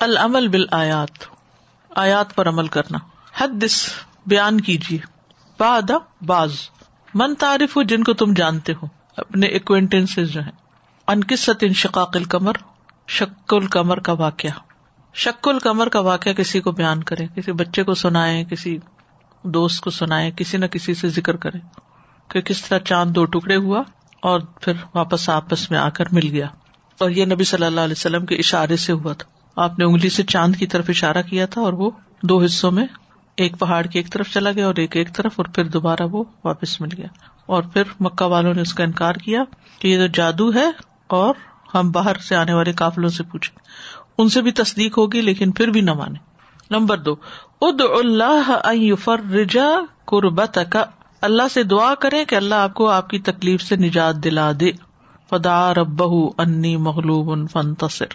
العمل بال آیات آیات پر عمل کرنا۔ حد بیان کیجیے باد باز من تعریف ہو جن کو تم جانتے ہو۔ اپنے اکوینٹینس جو ہیں۔ انکست انشقاق القمر، شک القمر کا واقعہ۔ شک القمر کا واقعہ کسی کو بیان کرے کسی بچے کو سنائے کسی دوست کو سنائے کسی نہ کسی سے ذکر کرے کہ کس طرح چاند دو ٹکڑے ہوا اور پھر واپس آپس میں آ کر مل گیا۔ اور یہ نبی صلی اللہ علیہ وسلم کے اشارے سے ہوا تھا۔ آپ نے انگلی سے چاند کی طرف اشارہ کیا تھا اور وہ دو حصوں میں ایک پہاڑ کی ایک طرف چلا گیا اور ایک ایک طرف اور پھر دوبارہ وہ واپس مل گیا اور پھر مکہ والوں نے اس کا انکار کیا کہ یہ تو جادو ہے اور ہم باہر سے آنے والے قافلوں سے پوچھیں۔ ان سے بھی تصدیق ہوگی لیکن پھر بھی نہ مانے نمبر دو اد اللہ فرجا قربت کا اللہ سے دعا کرے کہ اللہ آپ کو آپ کی تکلیف سے نجات دلا دے۔ فدا رب انی مغلوب فنتصر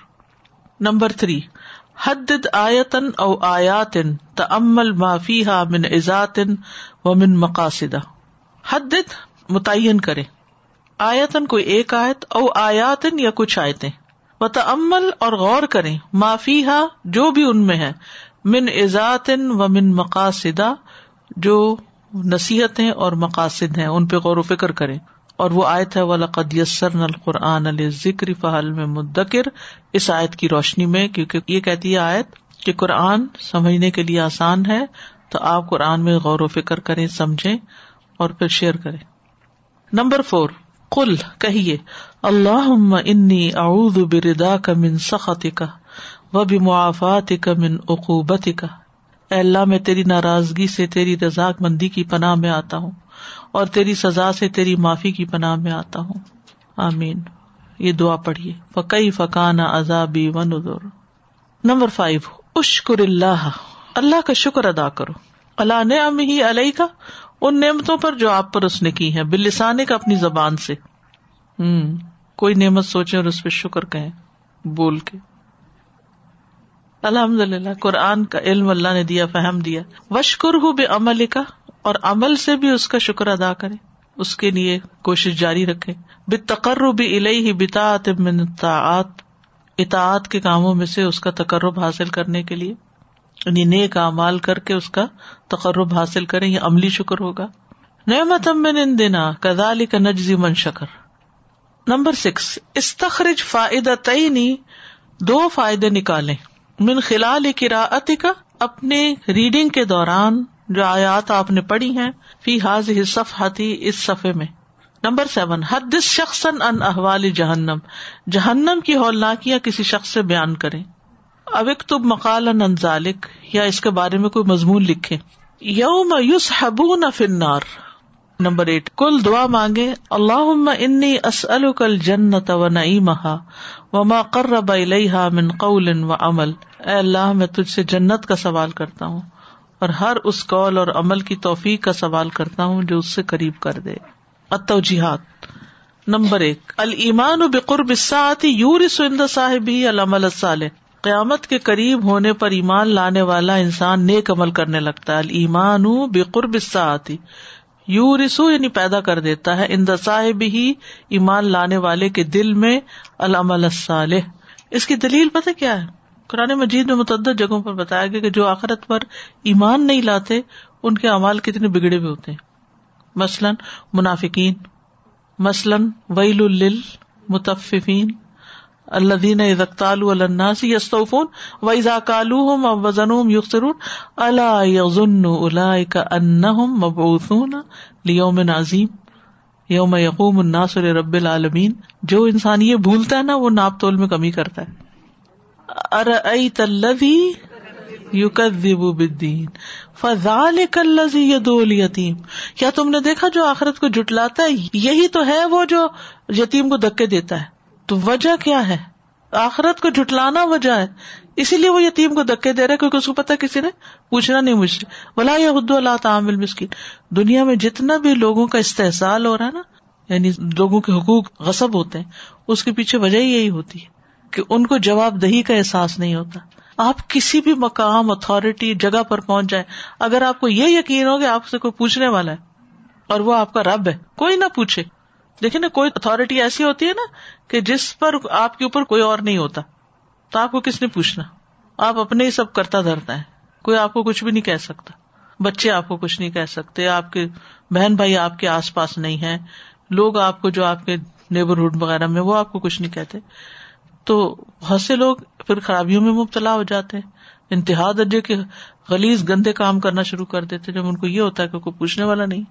نمبر تھری حد آیتن او آیاتن تمل معافی من ازاتن و من مقاصد حد متعین کرے آیتن کوئی ایک آیت او آیاتن یا کچھ آیتیں۔ و تمل اور غور کرے معافی ہا جو بھی ان میں ہے۔ من ازاتن و من مقاصدہ جو نصیحتیں اور مقاصد ہیں، ان پہ غور و فکر کریں۔ اور وہ آیت ہے، ولقد یسر نل قرآن ذکر فہل میں مدکر اس آیت کی روشنی میں، کیونکہ یہ کہتی ہے آیت کہ قرآن سمجھنے کے لیے آسان ہے، تو آپ قرآن میں غور و فکر کریں، سمجھیں اور پھر شیئر کریں۔ نمبر فور کل کہیے اللہ انی اعوذ بردا کا من سخت کا و بھی معافات کا من عقوبت کا اللہ، میں تیری ناراضگی سے، تیری رضاک مندی کی پناہ میں آتا ہوں۔ اور تیری سزا سے تیری معافی کی پناہ میں آتا ہوں۔ آمین۔ یہ دعا پڑھیے۔ فقی فقان عذابی و نظر نمبر فائیو۔ اشکر اللہ۔ اللہ کا شکر ادا کرو۔ اللہ نے ہی علیہ کا ان نعمتوں پر جو آپ پر اس نے کی ہے بلسانے کا اپنی زبان سے۔ ہوں کوئی نعمت سوچے اور اس پہ شکر کہیں۔ بول کے۔ الحمد للہ قرآن کا علم اللہ نے دیا، فہم دیا۔ وشکر ہوں بے عمل کا اور عمل سے بھی اس کا شکر ادا کرے اس کے لیے کوشش جاری رکھے بے تقرر بھی الہی بتاط منطاعت اطاعت کے کاموں میں سے اس کا تقرب حاصل کرنے کے لیے۔ یعنی نیک اعمال کر کے اس کا تقرب حاصل کرے یہ عملی شکر ہوگا۔ نعمت من ان دینا کدال کا نجزی من شکر۔ نمبر سکس، استخرج فائدہ تعینی دو فائدے نکالے من خلال قراءت کا اپنے ریڈنگ کے دوران جو آیات آپ نے پڑھی ہیں، فی حاض صفحتی اس صفحے میں۔ نمبر سیون حد شخص ان احوال جہنم۔ جہنم کی ہولناکیاں کسی شخص سے بیان کرے اوک تب مقال ان ذالک، یا اس کے بارے میں کوئی مضمون لکھے یوم یوس حبو فنار نمبر ایٹ، کل دعا مانگے اللہ انی اسل کل جنت و نئی مہا و ما قرب من قول و عمل۔ اے اللہ، میں تجھ سے جنت کا سوال کرتا ہوں۔ اور ہر اس قول اور عمل کی توفیق کا سوال کرتا ہوں جو اس سے قریب کر دے۔ اتوجیحات نمبر ایک۔ المان و بقرب ساعتی یور سند صاحب ہی العمل صالح قیامت کے قریب ہونے پر ایمان لانے والا انسان نیک عمل کرنے لگتا ہے۔ المان بقرب ساعتی یو رسو یعنی پیدا کر دیتا ہے۔ ان صاحب ہی ایمان لانے والے کے دل میں العمل صالح اس کی دلیل پتہ کیا ہے؟ قرآن مجید میں متعدد جگہوں پر بتایا گیا کہ جو آخرت پر ایمان نہیں لاتے، ان کے اعمال کتنے بگڑے ہوئے ہوتے ہیں۔ مثلاً منافقین، مثلاً ویل الل متفین اللہ دین ازکتال الناس یستوفون ویزا کالو ہم وزن یوسرون اللہ یزن الا مبعوثون لیوم عظیم، یوم یقوم الناس رب العالمین۔ جو انسان یہ بھولتا ہے نا، وہ ناپ تول میں کمی کرتا ہے۔ ارلوی یو بدین فضال کلزی یدول یتیم کیا تم نے دیکھا جو آخرت کو جٹلاتا ہے؟ یہی تو ہے وہ جو یتیم کو دکے دیتا ہے۔ تو وجہ کیا ہے؟ آخرت کو جٹلانا وجہ ہے۔ اسی لیے وہ یتیم کو دکے دے رہے کیونکہ اس کو پتا کسی نے پوچھنا نہیں مجھ سے۔ بلا یہ حد اللہ تعامل مسکین دنیا میں جتنا بھی لوگوں کا استحصال ہو رہا ہے نا یعنی لوگوں کے حقوق غصب ہوتے ہیں، اس کے پیچھے وجہ یہی ہوتی ہے۔ کہ ان کو جواب دہی کا احساس نہیں ہوتا۔ آپ کسی بھی مقام اتارٹی جگہ پر پہنچ جائیں۔ اگر آپ کو یہ یقین ہو کہ آپ سے کوئی پوچھنے والا ہے اور وہ آپ کا رب ہے، کوئی نہ پوچھے۔ دیکھیں نا، کوئی اتارٹی ایسی ہوتی ہے نا کہ جس پر آپ کے اوپر کوئی اور نہیں ہوتا۔ تو آپ کو کس نے پوچھنا؟ آپ اپنے ہی سب کرتا دھرتا ہے کوئی آپ کو کچھ بھی نہیں کہہ سکتا۔ بچے آپ کو کچھ نہیں کہہ سکتے۔ آپ کے بہن بھائی آپ کے آس پاس نہیں ہے لوگ آپ کو جو آپ کے نیبرہڈ وغیرہ میں وہ آپ کو کچھ نہیں کہتے۔ تو بہت سے لوگ پھر خرابیوں میں مبتلا ہو جاتے ہیں۔ انتہا درجے کے خلیز گندے کام کرنا شروع کر دیتے جب ان کو یہ ہوتا ہے کہ کوئی پوچھنے والا نہیں۔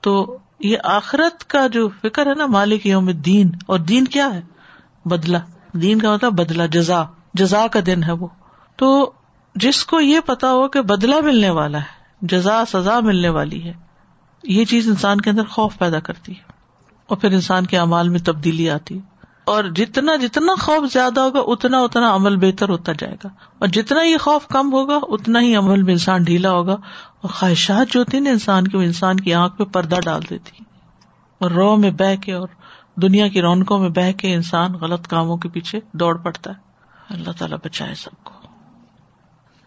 تو یہ آخرت کا جو فکر ہے نا مالک یوم دین اور دین کیا ہے؟ بدلا دین کا مطلب بدلا جزا۔ جزا کا دن ہے وہ۔ تو جس کو یہ پتا ہو کہ بدلا ملنے والا ہے، جزا، سزا ملنے والی ہے، یہ چیز انسان کے اندر خوف پیدا کرتی ہے۔ اور پھر انسان کے امال میں تبدیلی آتی ہے۔ اور جتنا جتنا خوف زیادہ ہوگا، اتنا اتنا عمل بہتر ہوتا جائے گا۔ اور جتنا یہ خوف کم ہوگا، اتنا ہی عمل میں انسان ڈھیلا ہوگا۔ اور خواہشات جو ہوتی نا انسان کی، وہ انسان کی آنکھ پہ پردہ ڈال دیتی اور رو میں بہ کے اور دنیا کی رونقوں میں بہ کے انسان غلط کاموں کے پیچھے دوڑ پڑتا ہے۔ اللہ تعالیٰ بچائے سب کو۔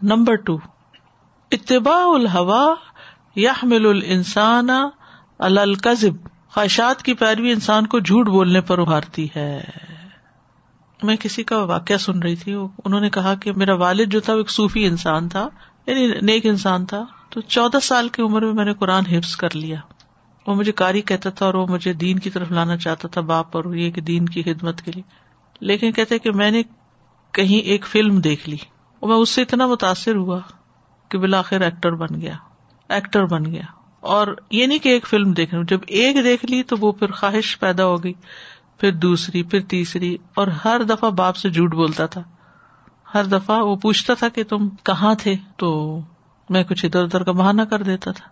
نمبر ٹو، اتباع الحوا یا مل السان القزب خواہشات کی پیروی انسان کو جھوٹ بولنے پر ابھارتی ہے۔ میں کسی کا واقعہ سن رہی تھی، انہوں نے کہا کہ میرا والد جو تھا وہ ایک صوفی انسان تھا یعنی نیک انسان تھا۔ تو چودہ سال کی عمر میں میں نے قرآن حفظ کر لیا۔ وہ مجھے کاری کہتا تھا اور وہ مجھے دین کی طرف لانا چاہتا تھا، باپ اور یہ کہ دین کی خدمت کے لیے۔ لیکن کہتے کہ میں نے کہیں ایک فلم دیکھ لی۔ اور میں اس سے اتنا متاثر ہوا کہ بلاخر ایکٹر بن گیا۔ ایکٹر بن گیا۔ اور یہ نہیں کہ ایک فلم دیکھ جب ایک دیکھ لی تو وہ پھر خواہش پیدا ہو گئی، پھر دوسری، پھر تیسری، اور ہر دفعہ باپ سے جھوٹ بولتا تھا۔ ہر دفعہ وہ پوچھتا تھا کہ تم کہاں تھے؟ تو میں کچھ ادھر ادھر کا بہانہ کر دیتا تھا۔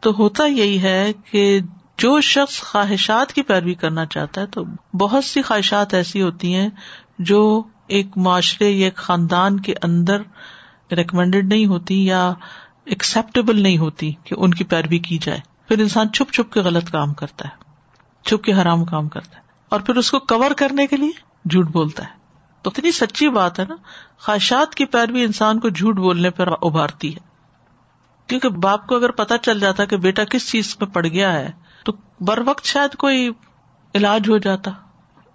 تو ہوتا یہی ہے کہ جو شخص خواہشات کی پیروی کرنا چاہتا ہے، تو بہت سی خواہشات ایسی ہوتی ہیں جو ایک معاشرے یا ایک خاندان کے اندر ریکمینڈیڈ نہیں ہوتی یا ایکسپٹیبل نہیں ہوتی کہ ان کی پیروی کی جائے۔ پھر انسان چھپ چھپ کے غلط کام کرتا ہے، چھپ کے حرام کام کرتا ہے اور پھر اس کو کور کرنے کے لیے جھوٹ بولتا ہے۔ تو اتنی سچی بات ہے نا، خواہشات کی پیروی انسان کو جھوٹ بولنے پر ابھارتی ہے۔ کیونکہ باپ کو اگر پتا چل جاتا کہ بیٹا کس چیز میں پڑ گیا ہے، تو بر وقت شاید کوئی علاج ہو جاتا۔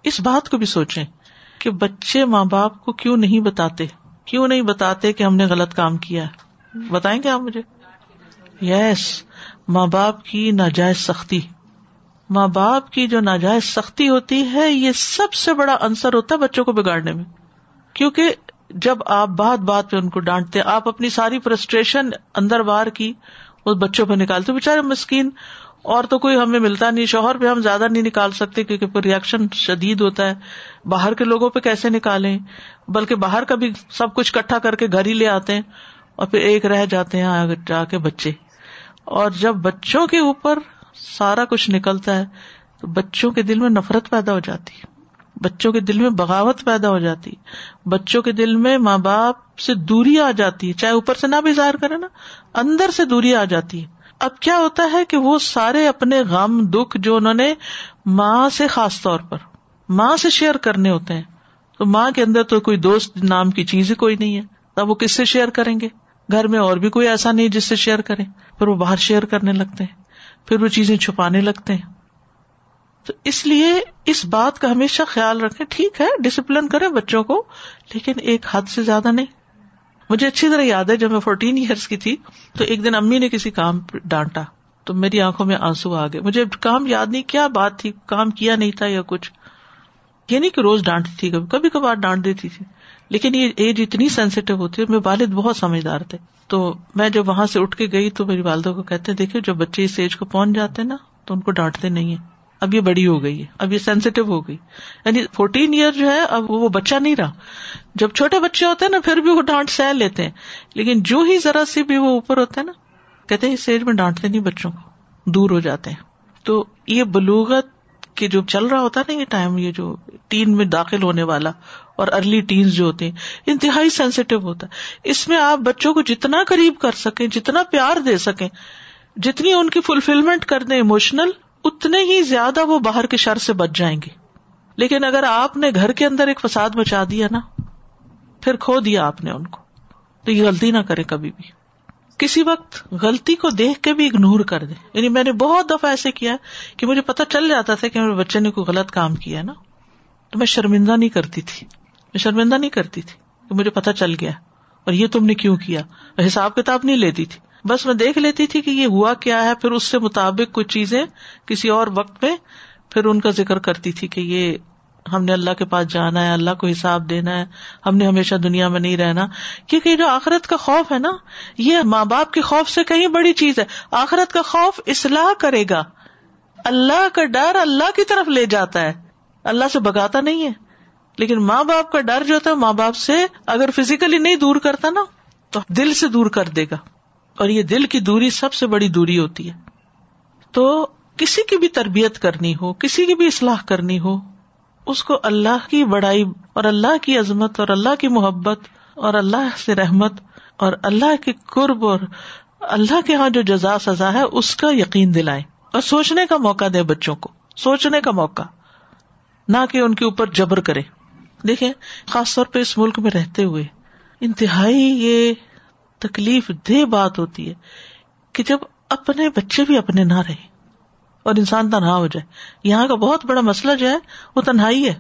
اس بات کو بھی سوچے کہ بچے ماں باپ کو کیوں نہیں بتاتے؟ کیوں نہیں بتاتے کہ ہم نے غلط کام کیا ہے؟ بتائیں گے آپ مجھے؟ یس ماں باپ کی ناجائز سختی. ماں باپ کی جو ناجائز سختی ہوتی ہے، یہ سب سے بڑا انصر ہوتا ہے بچوں کو بگاڑنے میں. کیونکہ جب آپ بات بات پہ ان کو ڈانٹتے، آپ اپنی ساری فرسٹریشن اندر باہر کی اس بچوں پہ نکالتے. بےچارے مسکین، اور تو کوئی ہمیں ملتا نہیں، شوہر پہ ہم زیادہ نہیں نکال سکتے، کیونکہ پھر ریئیکشن شدید ہوتا ہے. باہر کے لوگوں پہ کیسے نکالیں؟ بلکہ باہر کا بھی سب کچھ کٹھا کر کے گھر ہی لے آتے ہیں. اور پھر ایک رہ جاتے ہیں جا کے بچے۔ اور جب بچوں کے اوپر سارا کچھ نکلتا ہے، تو بچوں کے دل میں نفرت پیدا ہو جاتی۔ ہے بچوں کے دل میں بغاوت پیدا ہو جاتی۔ بچوں کے دل میں ماں باپ سے دوری آ جاتی۔ ہے چاہے اوپر سے نہ بھی ظاہر کرے نا، اندر سے دوری آ جاتی۔ ہے اب کیا ہوتا ہے کہ وہ سارے اپنے غم، دکھ جو انہوں نے ماں سے خاص طور پر، ماں سے شیئر کرنے ہوتے ہیں۔ تو ماں کے اندر تو کوئی دوست نام کی چیز ہی کوئی نہیں ہے۔ تب وہ کس سے شیئر کریں گے؟ گھر میں اور بھی کوئی ایسا نہیں جس سے شیئر کرے۔ پھر وہ باہر شیئر کرنے لگتے ہیں۔ پھر وہ چیزیں چھپانے لگتے ہیں۔ تو اس لیے اس بات کا ہمیشہ خیال رکھے ٹھیک ہے ڈسپلن کرے بچوں کو، لیکن ایک حد سے زیادہ نہیں۔ مجھے اچھی طرح یاد ہے، جب میں فورٹین ایئرس کی تھی، تو ایک دن امی نے کسی کام ڈانٹا۔ تو میری آنکھوں میں آنسو آ گئے۔ مجھے کام یاد نہیں کیا بات تھی، کام کیا نہیں تھا یا کچھ۔ یہ نہیں کہ روز ڈانٹتی تھی کبھی کبھی کبھار ڈانٹ دیتی تھی۔ لیکن یہ ایج اتنی سینسیٹیو ہوتی ہے میرے والد بہت سمجھدار تھے۔ تو میں جب وہاں سے اٹھ کے گئی تو میری والدہ کو کہتے دیکھے جب بچے اس ایج کو پہنچ جاتے نا، تو ان کو ڈانٹتے نہیں ہے اب یہ بڑی ہو گئی ہے، اب یہ سینسیٹیو ہو گئی۔ یعنی فورٹین ایئر جو ہے، اب وہ بچہ نہیں رہا۔ جب چھوٹے بچے ہوتے ہیں نا، پھر بھی وہ ڈانٹ سہ لیتے ہیں۔ لیکن جو ہی ذرا سی بھی وہ اوپر ہوتا ہے نا، کہتے اس ایج میں ڈانٹتے نہیں بچوں کو، دور ہو جاتے ہیں۔ تو یہ بلوغت کہ جو چل رہا ہوتا ہے نا، یہ ٹائم یہ جو ٹین میں داخل ہونے والا اور ارلی ٹینس جو ہوتے ہیں، انتہائی سینسیٹیو ہوتا ہے۔ اس میں آپ بچوں کو جتنا قریب کر سکیں، جتنا پیار دے سکیں، جتنی ان کی فلفلمنٹ کر دیں اموشنل اتنے ہی زیادہ وہ باہر کے شر سے بچ جائیں گے۔ لیکن اگر آپ نے گھر کے اندر ایک فساد بچا دیا نا، پھر کھو دیا آپ نے ان کو۔ تو یہ غلطی نہ کرے کبھی بھی۔ کسی وقت غلطی کو دیکھ کے بھی اگنور کر دے یعنی میں نے بہت دفعہ ایسے کیا کہ مجھے پتا چل جاتا تھا کہ میرے بچے نے کوئی غلط کام کیا نا۔ تو میں شرمندہ نہیں کرتی تھی۔ میں شرمندہ نہیں کرتی تھی کہ مجھے پتا چل گیا اور یہ تم نے کیوں کیا حساب کتاب نہیں لیتی تھی۔ بس میں دیکھ لیتی تھی کہ یہ ہوا کیا ہے، پھر اس سے مطابق کچھ چیزیں کسی اور وقت میں پھر ان کا ذکر کرتی تھی کہ یہ ہم نے اللہ کے پاس جانا ہے، اللہ کو حساب دینا ہے، ہم نے ہمیشہ دنیا میں نہیں رہنا۔ کیونکہ یہ جو آخرت کا خوف ہے نا، یہ ماں باپ کے خوف سے کہیں بڑی چیز ہے۔ آخرت کا خوف اصلاح کرے گا۔ اللہ کا ڈر اللہ کی طرف لے جاتا ہے۔ اللہ سے بگاتا نہیں ہے۔ لیکن ماں باپ کا ڈر جو ہوتا ہے ماں باپ سے اگر فزیکلی نہیں دور کرتا نا، تو دل سے دور کر دے گا۔ اور یہ دل کی دوری سب سے بڑی دوری ہوتی ہے۔ تو کسی کی بھی تربیت کرنی ہو، کسی کی بھی اصلاح کرنی ہو، اس کو اللہ کی بڑائی اور اللہ کی عظمت اور اللہ کی محبت اور اللہ سے رحمت اور اللہ کے قرب اور اللہ کے یہاں جو جزا سزا ہے، اس کا یقین دلائے اور سوچنے کا موقع دے بچوں کو۔ سوچنے کا موقع۔ نہ کہ ان کے اوپر جبر کرے۔ دیکھیں، خاص طور پہ اس ملک میں رہتے ہوئے، انتہائی یہ تکلیف دہ بات ہوتی ہے کہ جب اپنے بچے بھی اپنے نہ رہے اور انسان تنہا ہو جائے۔ یہاں کا بہت بڑا مسئلہ جو ہے، وہ تنہائی ہے۔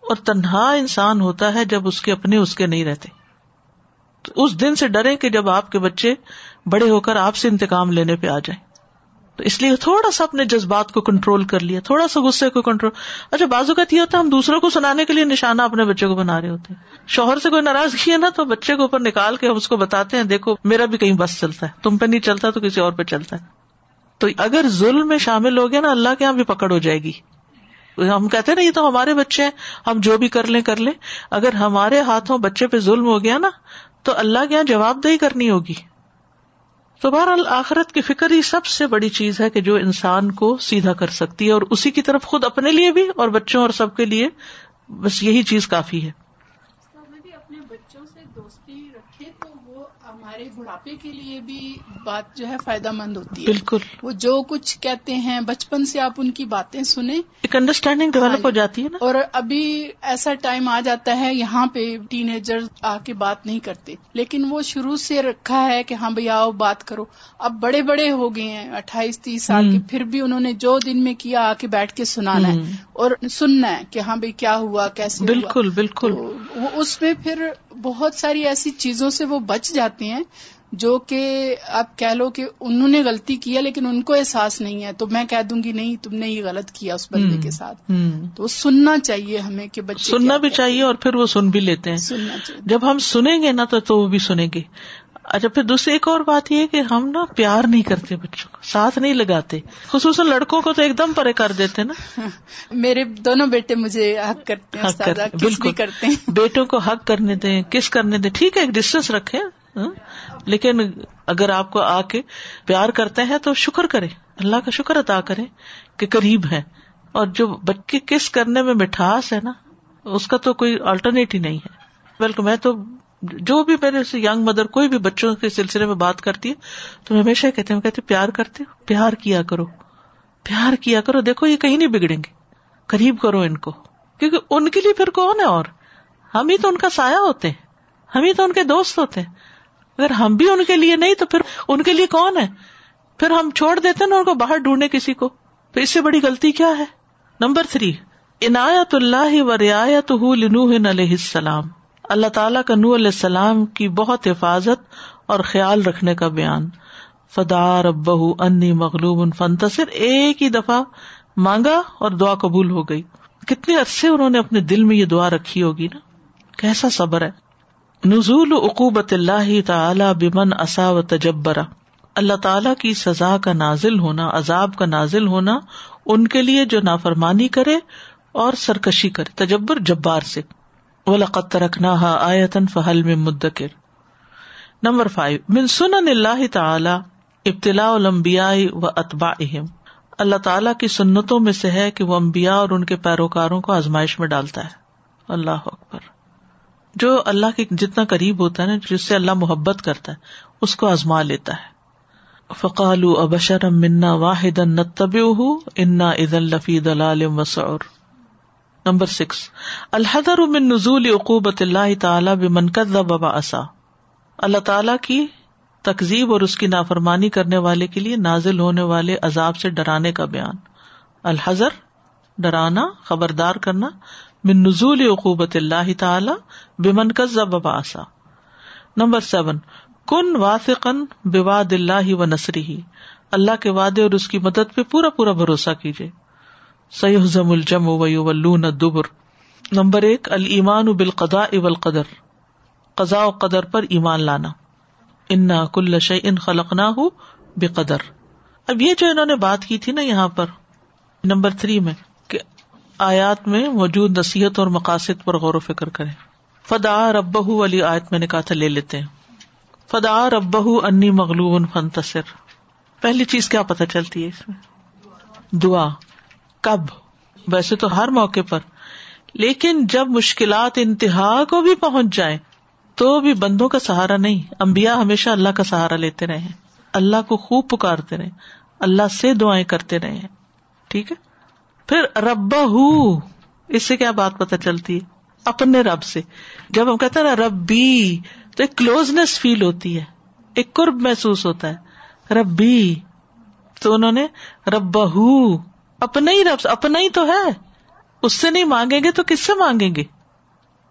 اور تنہا انسان ہوتا ہے جب اس کے اپنے اس کے نہیں رہتے۔ تو اس دن سے ڈرے کہ جب آپ کے بچے بڑے ہو کر آپ سے انتقام لینے پہ آ جائیں۔ تو اس لیے تھوڑا سا اپنے جذبات کو کنٹرول کر لیا، تھوڑا سا غصے کو کنٹرول اچھا بازو کا یہ ہوتا ہے ہم دوسروں کو سنانے کے لیے نشانہ اپنے بچے کو بنا رہے ہوتے ہیں۔ شوہر سے کوئی ناراض ہے نا، تو بچے کو اوپر نکال کے ہم اس کو بتاتے ہیں، دیکھو، میرا بھی کہیں بس چلتا ہے، تم پہ نہیں چلتا تو کسی اور پہ چلتا ہے۔ تو اگر ظلم میں شامل ہو گیا نا، اللہ کے یہاں بھی پکڑ ہو جائے گی۔ ہم کہتے نا، یہ تو ہمارے بچے ہیں، ہم جو بھی کر لیں کر لیں۔ اگر ہمارے ہاتھوں بچے پہ ظلم ہو گیا نا، تو اللہ کے یہاں جواب دہی کرنی ہوگی۔ تو بہرحال آخرت کی فکر ہی سب سے بڑی چیز ہے کہ جو انسان کو سیدھا کر سکتی ہے اور اسی کی طرف خود اپنے لیے بھی اور بچوں اور سب کے لیے، بس یہی چیز کافی ہے۔ ہمارے بڑھاپے کے لیے بھی بات جو ہے فائدہ مند ہوتی ہے۔ بالکل۔ وہ جو کچھ کہتے ہیں بچپن سے آپ ان کی باتیں سنیں۔ ایک انڈرسٹینڈنگ ڈیولپ ہو جاتی ہے نا۔ اور ابھی ایسا ٹائم آ جاتا ہے یہاں پہ ٹین ایجر آ کے بات نہیں کرتے۔ لیکن وہ شروع سے رکھا ہے کہ ہاں بھائی آؤ بات کرو۔ اب بڑے بڑے ہو گئے ہیں اٹھائیس تیس سال کے پھر بھی انہوں نے جو دن میں کیا آ کے بیٹھ کے سنانا ہے۔ اور سننا ہے کہ ہاں بھائی کیا ہوا کیسے بالکل بالکل۔ اس میں پھر بہت ساری ایسی چیزوں سے وہ بچ جاتے ہیں جو کہ آپ کہہ لو کہ انہوں نے غلطی کیا لیکن ان کو احساس نہیں ہے تو میں کہہ دوں گی نہیں تم نے یہ غلط کیا اس بندے کے ساتھ۔ تو سننا چاہیے ہمیں کہ بچے سننا بھی چاہیے اور پھر وہ سن بھی لیتے ہیں۔ سننا چاہیے۔ جب ہم سنیں گے نا تو وہ بھی سنیں گے۔ اچھا پھر دوسری ایک اور بات یہ کہ ہم نا پیار نہیں کرتے بچوں کو ساتھ نہیں لگاتے۔ خصوصاً لڑکوں کو تو ایک دم پرے کر دیتے نا۔ میرے دونوں بیٹے مجھے حق کرتے ہیں بالکل۔ کرتے ہیں۔ بیٹوں کو حق کرنے دیں کس کرنے دیں ٹھیک ہے ایک ڈسٹینس رکھے؟ ہاں؟ لیکن اگر آپ کو آ کے پیار کرتے ہیں تو شکر کرے اللہ کا شکر ادا کرے کہ قریب ہے اور جو بچے کس کرنے میں مٹھاس ہے نا، اس کا تو کوئی آلٹرنیٹ ہی نہیں ہے۔ بلکہ میں تو جو بھی میرے سے یگ مدر کوئی بھی بچوں کے سلسلے میں بات کرتی ہے، تو میں ہمیشہ کہتے ہیں کہتے پیار کرتے پیار کیا کرو۔ پیار کیا کرو، دیکھو یہ کہیں نہیں بگڑیں گے۔ قریب کرو ان کو۔ کیونکہ ان کے لیے پھر کون ہے اور؟ ہم ہی تو ان کا سایہ ہوتے ہیں۔ ہم ہی تو ان کے دوست ہوتے ہیں۔ اگر ہم بھی ان کے لیے نہیں تو پھر ان کے لیے کون ہے؟ پھر ہم چھوڑ دیتے نا ان کو باہر ڈھونڈے کسی کو؟ پھر اس سے بڑی غلطی کیا ہے؟ نمبر تھری عنایت اللہ و رعایت علیہ السلام۔ اللہ تعالیٰ کا نور علیہ السلام کی بہت حفاظت اور خیال رکھنے کا بیان۔ فدار ابہ انی مغلوب ان فنتصر ایک ہی دفعہ مانگا اور دعا قبول ہو گئی۔ کتنے عرصے انہوں نے اپنے دل میں یہ دعا رکھی ہوگی نا؟ کیسا صبر ہے؟ نزول عقوبت اللہ تعالی بمن اصا و تجبرا اللہ تعالی کی سزا کا نازل ہونا، عذاب کا نازل ہونا ان کے لیے جو نافرمانی کرے اور سرکشی کرے، تجبر جبار سے۔ ولقت رکھنا آیتن فہل میں مدکر۔ نمبر فائیو، من سن اللہ تعالی ابتلا المبیا و اتبا اہم اللہ تعالیٰ کی سنتوں میں سے ہے کہ وہ امبیا اور ان کے پیروکاروں کو آزمائش میں ڈالتا ہے۔ اللہ اکبر۔ جو اللہ کے جتنا قریب ہوتا ہے نا، جس سے اللہ محبت کرتا ہے، اس کو آزما لیتا ہے۔ فقال ابشر منا واحد نتب انا عید الفی دلال مسعر نمبر سکس۔ الحدر من نزول عقوبت اللہ تعالیٰ بمن ببا اصا اللہ تعالیٰ کی تقزیب اور اس کی نافرمانی کرنے والے کے لیے نازل ہونے والے عذاب سے ڈرانے کا بیان۔ الحضر ڈرانا، خبردار کرنا۔ من نزول عقوبت اللہ تعالی بمن کا ضب آسا نمبر سیون، کن واسقن بواد اللہ و نسری اللہ کے وعدے اور اس کی مدد پہ پورا پورا بھروسہ کیجیے سیحزم الجم و دبر نمبر ایک المان بالقضاء والقدر۔ قضاء و قدر پر ایمان لانا۔ انا کل شع ان خلق نہ ہو بے قدر اب یہ جو انہوں نے بات کی تھی نا یہاں پر، نمبر تھری میں آیات میں موجود نصیحت اور مقاصد پر غور و فکر کرے فدا رب علی آیت میں نے کہا تھا، لے لیتے ہیں۔ فدا رب انی مغلوب فنتصر پہلی چیز کیا پتہ چلتی ہے اس میں؟ دعا۔ کب؟ ویسے تو ہر موقع پر۔ لیکن جب مشکلات انتہا کو بھی پہنچ جائیں، تو بھی بندوں کا سہارا نہیں۔ امبیا ہمیشہ اللہ کا سہارا لیتے رہے اللہ کو خوب پکارتے رہے۔ اللہ سے دعائیں کرتے رہے ٹھیک ہے؟ پھر ربا اس سے کیا بات پتا چلتی ہے؟ اپنے رب سے۔ جب ہم کہتے ہیں نا ربی، تو ایک کلوزنس فیل ہوتی ہے، ایک قرب محسوس ہوتا ہے۔ ربی، تو انہوں نے ربا اپنا ہی رب اپنا ہی تو ہے۔ اس سے نہیں مانگیں گے تو کس سے مانگیں گے؟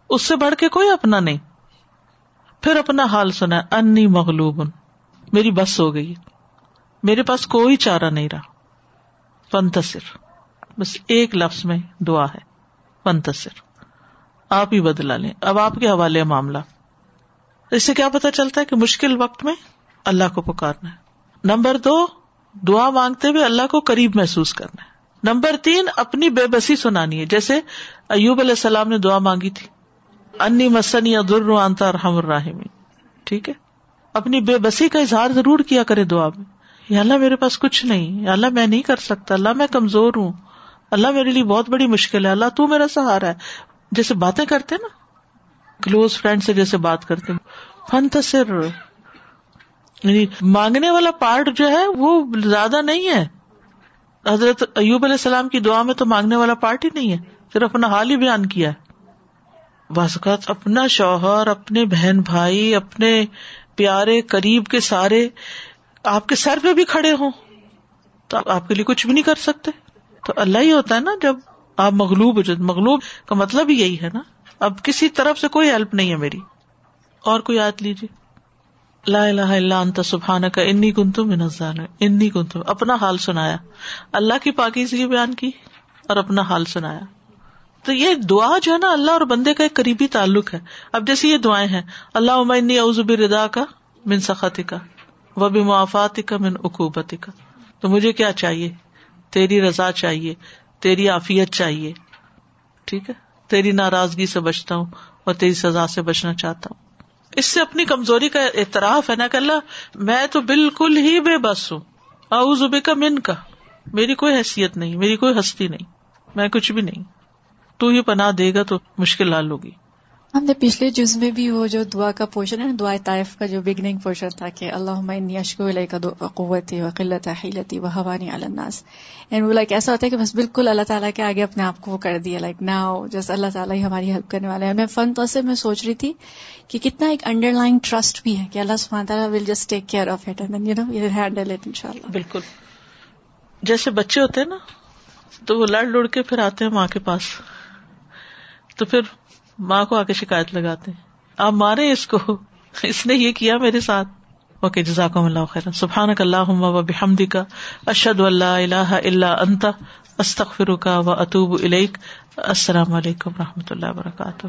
اس سے بڑھ کے کوئی اپنا نہیں۔ پھر اپنا حال سنا، انی مغلوب میری بس ہو گئی میرے پاس کوئی چارہ نہیں رہا۔ پنتصر بس ایک لفظ میں دعا ہے پنتصر آپ ہی بدلا لیں۔ اب آپ کے حوالے معاملہ۔ اس سے کیا پتا چلتا ہے کہ مشکل وقت میں اللہ کو پکارنا ہے۔ نمبر دو، دعا مانگتے ہوئے اللہ کو قریب محسوس کرنا ہے۔ نمبر تین، اپنی بے بسی سنانی ہے۔ جیسے ایوب علیہ السلام نے دعا مانگی تھی۔ انی مسن یا در رحم الرحمی ٹھیک ہے؟ اپنی بے بسی کا اظہار ضرور کیا کرے دعا میں۔ یا اللہ میرے پاس کچھ نہیں، یا اللہ میں نہیں کر سکتا، اللہ میں کمزور ہوں۔ اللہ میرے لیے بہت بڑی مشکل ہے، اللہ تو میرا سہارا ہے۔ جیسے باتیں کرتے نا کلوز فرینڈ سے جیسے بات کرتے فن تصر یعنی مانگنے والا پارٹ جو ہے، وہ زیادہ نہیں ہے۔ حضرت ایوب علیہ السلام کی دعا میں تو مانگنے والا پارٹ ہی نہیں ہے۔ صرف اپنا حال ہی بیان کیا ہے۔ باسکات اپنا شوہر، اپنے بہن بھائی، اپنے پیارے قریب کے سارے آپ کے سر پہ بھی کھڑے ہوں۔ تو آپ کے لیے کچھ بھی نہیں کر سکتے۔ تو اللہ ہی ہوتا ہے نا جب آپ مغلوب ہو مغلوب کا مطلب ہی یہی ہے نا۔ اب کسی طرف سے کوئی ہیلپ نہیں ہے میری۔ اور کوئی یاد لیجیے۔ لا الہ الا انت سبحان کا انی کن تم انی کن اپنا حال سنایا۔ اللہ کی پاکی سے بیان کی اور اپنا حال سنایا۔ تو یہ دعا جو ہے نا اللہ اور بندے کا ایک قریبی تعلق ہے۔ اب جیسے یہ دعائیں ہیں۔ اللہ عمنی اوزب ردا کا من سختی کا وہ بھی کا من اقوبتی کا تو مجھے کیا چاہیے؟ تیری رضا چاہیے، تیری عافیت چاہیے، ٹھیک ہے؟ تیری ناراضگی سے بچتا ہوں اور تیری سزا سے بچنا چاہتا ہوں۔ اس سے اپنی کمزوری کا اعتراف ہے نا کہ اللہ، میں تو بالکل ہی بے بس ہوں۔ آؤ کا من کا میری کوئی حیثیت نہیں، میری کوئی ہستی نہیں، میں کچھ بھی نہیں۔ تو ہی پناہ دے گا تو مشکل حال ہوگی۔ ہم نے پچھلے جز میں بھی وہ جو دعا کا پورشن ہے دعا طائف کا جو بگننگ پورشن تھا کہ اللہ اشکو علیہ کا قوت و قلت حیلتی و حوانی الناس۔ اینڈ وہ لائک ایسا ہوتا ہے کہ بس بالکل اللہ تعالیٰ کے آگے اپنے آپ کو وہ کر دیا لائک نہ جس اللہ تعالیٰ ہی ہماری ہیلپ کرنے والے ہیں۔ میں فن تو سے میں سوچ رہی تھی کہ کتنا ایک انڈر لائن ٹرسٹ بھی ہے کہ اللہ سبحانہ تعالیٰ will just take care of it and you know handle it انشاءاللہ بالکل۔ جیسے بچے ہوتے ہیں نا، تو وہ لڑ لڑ کے پھر آتے ہیں ماں کے پاس۔ تو پھر ماں کو آ کے شکایت لگاتے ہیں۔ آپ مارے اس کو۔ اس نے یہ کیا میرے ساتھ۔ اوکے جزاک اللہ خیر سبحان اللہ و بحمد کا اشد اللہ اللہ اللہ انتا استخر کا و اطوب السلام علیکم و رحمۃ اللہ وبرکاتہ۔